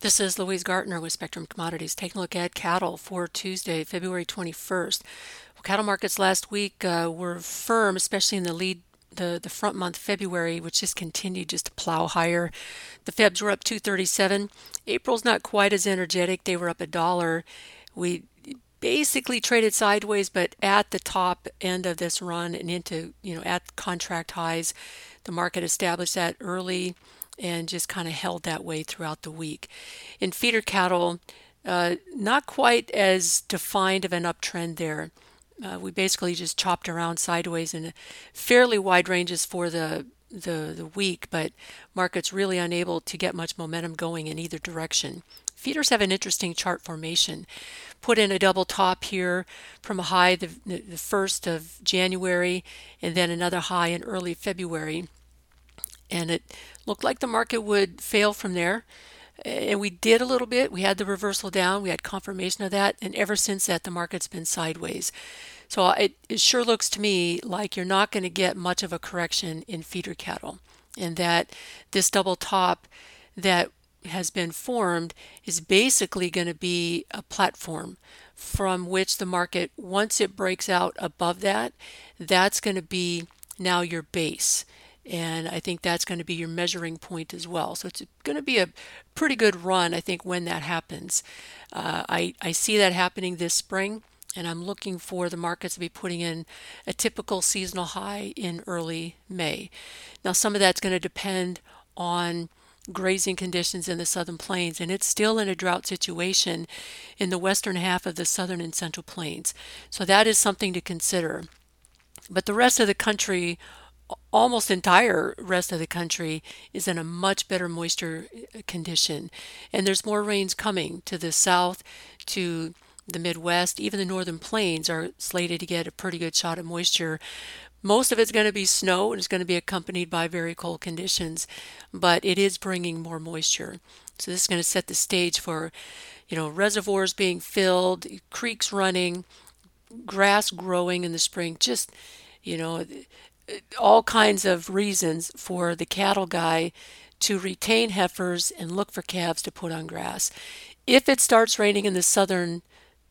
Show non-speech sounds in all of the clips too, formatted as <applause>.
This is Louise Gartner with Spectrum Commodities. Taking a look at cattle for Tuesday, February 21st. Well, cattle markets last week uh, were firm, especially in the lead the, the front month February, which just continued just to plow higher. The Febs were up 237. April's not quite as energetic. They were up a dollar. We basically traded sideways, but at the top end of this run and into, you know, at contract highs, the market established that early and just kind of held that way throughout the week. In feeder cattle, uh, not quite as defined of an uptrend there. Uh, we basically just chopped around sideways in fairly wide ranges for the, the the week, but markets really unable to get much momentum going in either direction. Feeders have an interesting chart formation. Put in a double top here from a high the, the 1st of January and then another high in early February and it looked like the market would fail from there. And we did a little bit. We had the reversal down. We had confirmation of that. And ever since that, the market's been sideways. So it, it sure looks to me like you're not going to get much of a correction in feeder cattle. And that this double top that has been formed is basically going to be a platform from which the market, once it breaks out above that, that's going to be now your base and I think that's going to be your measuring point as well. So it's going to be a pretty good run, I think, when that happens. Uh, I, I see that happening this spring, and I'm looking for the markets to be putting in a typical seasonal high in early May. Now, some of that's going to depend on grazing conditions in the southern plains, and it's still in a drought situation in the western half of the southern and central plains. So that is something to consider. But the rest of the country almost entire rest of the country is in a much better moisture uh, condition. And there's more rains coming to the south to the midwest. Even the northern plains are slated to get a pretty good shot of moisture. Most of it's going to be snow and it's going to be accompanied by very cold conditions but it is bringing more moisture. So this is going to set the stage for you know reservoirs being filled creeks running grass growing in the spring just you know all kinds of reasons for the cattle guy to retain heifers and look for calves to put on grass. If it starts raining in the southern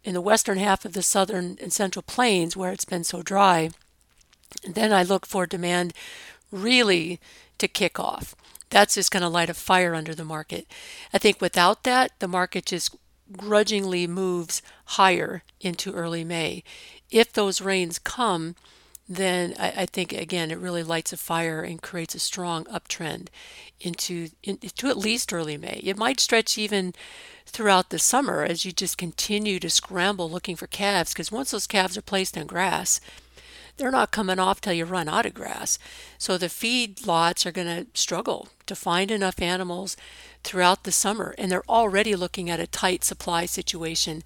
in the western half of the southern and central plains where it's been so dry, then I look for demand really to kick off. That's just going to light a fire under the market. I think without that, the market just grudgingly moves higher into early May. If those rains come, then I, I, think again it really lights a fire and creates a strong uptrend into into at least early May. It might stretch even throughout the summer as you just continue to scramble looking for calves because once those calves are placed on grass, they're not coming off till you run out of grass. So the feed lots are going to struggle to find enough animals throughout the summer and they're already looking at a tight supply situation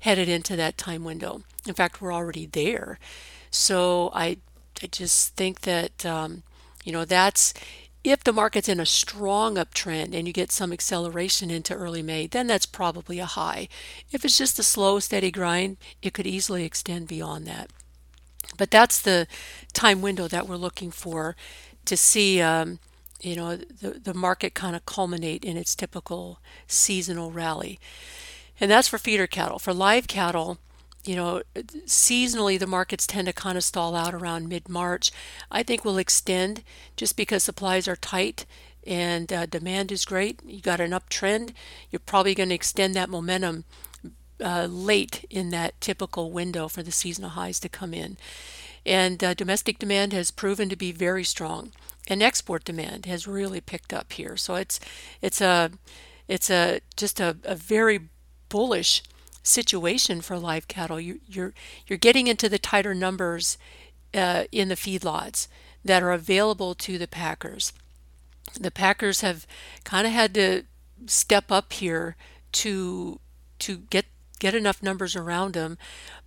headed into that time window. In fact, we're already there. So I, I just think that, um, you know, that's if the market's in a strong uptrend and you get some acceleration into early May, then that's probably a high. If it's just a slow, steady grind, it could easily extend beyond that. But that's the time window that we're looking for to see, um, you know, the, the market kind of culminate in its typical seasonal rally. And that's for feeder cattle. For live cattle, you know, seasonally the markets tend to kind of stall out around mid March. I think we'll extend just because supplies are tight and uh, demand is great. You got an uptrend. You're probably going to extend that momentum uh, late in that typical window for the seasonal highs to come in. And uh, domestic demand has proven to be very strong, and export demand has really picked up here. So it's it's a it's a just a, a very bullish situation for live cattle. You, are you're, you're getting into the tighter numbers uh, in the feedlots that are available to the packers. The packers have kind of had to step up here to to get get enough numbers around them.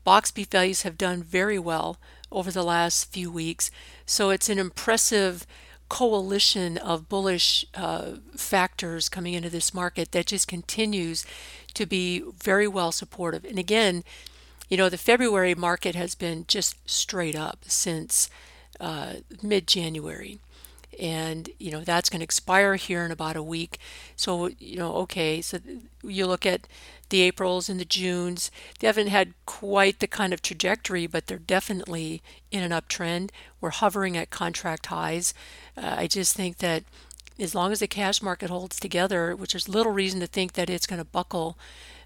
Box beef values have done very well over the last few weeks, so it's an impressive coalition of bullish uh, factors coming into this market that just continues to be very well supportive. And again, you know, the February market has been just straight up since uh, mid January. and you know that's going to expire here in about a week. So you know, okay, so you look at the Aprils and the Junes. They haven't had quite the kind of trajectory, but they're definitely in an uptrend. We're hovering at contract highs. Uh, I just think that as long as the cash market holds together, which there's little reason to think that it's going to buckle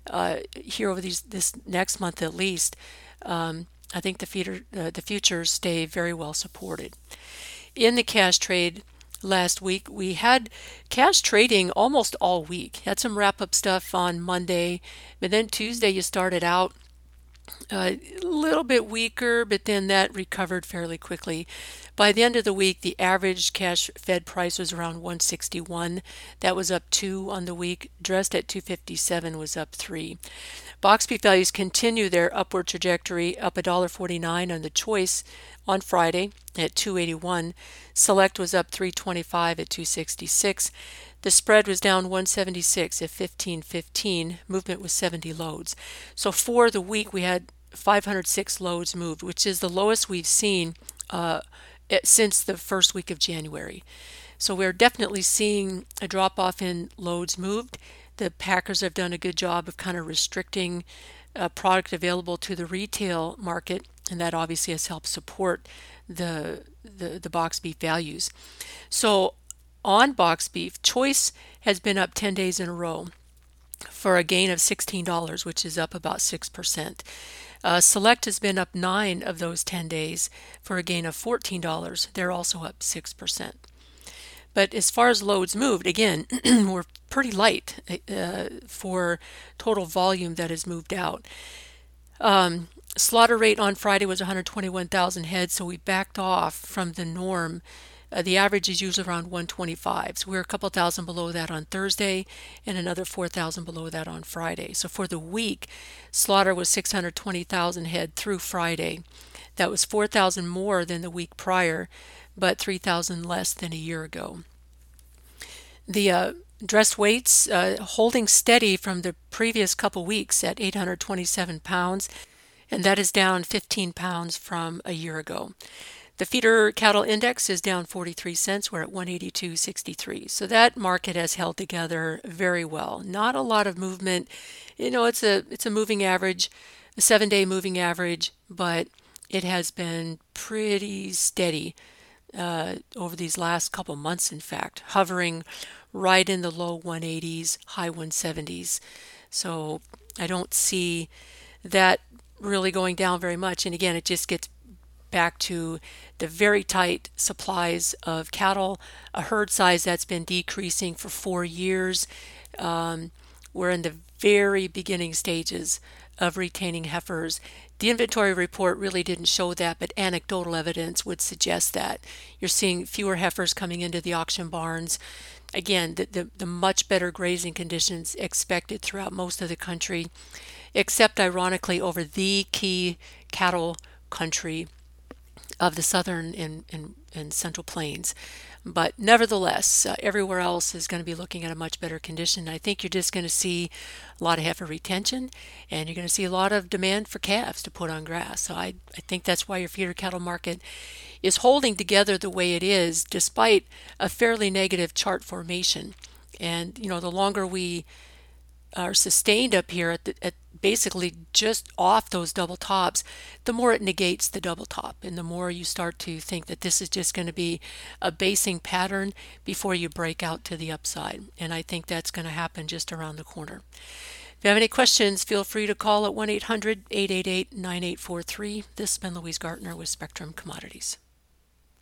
uh, here over these this next month at least. Um, I think the, feeder, uh, the futures stay very well supported. In the cash trade last week, we had cash trading almost all week. Had some wrap up stuff on Monday, but then Tuesday you started out a little bit weaker, but then that recovered fairly quickly. By the end of the week, the average cash Fed price was around 161. That was up 2 on the week. Dressed at 257 was up 3. Box beef values continue their upward trajectory, up $1.49 on the choice on Friday at 281. Select was up 325 at 266. The spread was down 176 at 1515. Movement was 70 loads. So for the week, we had 506 loads moved, which is the lowest we've seen uh, since the first week of January. So we're definitely seeing a drop off in loads moved. The packers have done a good job of kind of restricting uh, product available to the retail market, and that obviously has helped support the the, the box beef values. So on box beef, choice has been up 10 days in a row for a gain of $16, which is up about 6%. Uh, Select has been up nine of those 10 days for a gain of $14. They're also up 6%. But as far as loads moved, again, <clears throat> we're pretty light uh, for total volume that has moved out. Um, slaughter rate on Friday was 121,000 heads, so we backed off from the norm uh, the average is usually around 125. So we're a couple thousand below that on Thursday and another 4,000 below that on Friday. So for the week, slaughter was 620,000 head through Friday. That was 4,000 more than the week prior, but 3,000 less than a year ago. The uh, dress weights uh, holding steady from the previous couple weeks at 827 pounds, and that is down 15 pounds from a year ago. The feeder cattle index is down 43 cents. We're at 182.63. So that market has held together very well. Not a lot of movement. You know, it's a it's a moving average, a 7-day moving average, but it has been pretty steady uh, over these last couple months, in fact, hovering right in the low 180s, high 170s. So I don't see that really going down very much. And again, it just gets back to the very tight supplies of cattle, a herd size that's been decreasing for four years. Um, we're in the very beginning stages of retaining heifers. The inventory report really didn't show that, but anecdotal evidence would suggest that. You're seeing fewer heifers coming into the auction barns. Again, the, the, the much better grazing conditions expected throughout most of the country, except ironically over the key cattle country of the southern and, and, and central plains. But nevertheless, uh, everywhere else is going to be looking at a much better condition. I think you're just going to see a lot of heifer retention and you're going to see a lot of demand for calves to put on grass. So I, I think that's why your feeder cattle market is holding together the way it is despite a fairly negative chart formation. And, you know, the longer we are sustained up here at, the, at basically just off those double tops, the more it negates the double top and the more you start to think that this is just going to be a basing pattern before you break out to the upside. And I think that's going to happen just around the corner. If you have any questions, feel free to call at 1 800 888 9843. This has been Louise Gartner with Spectrum Commodities.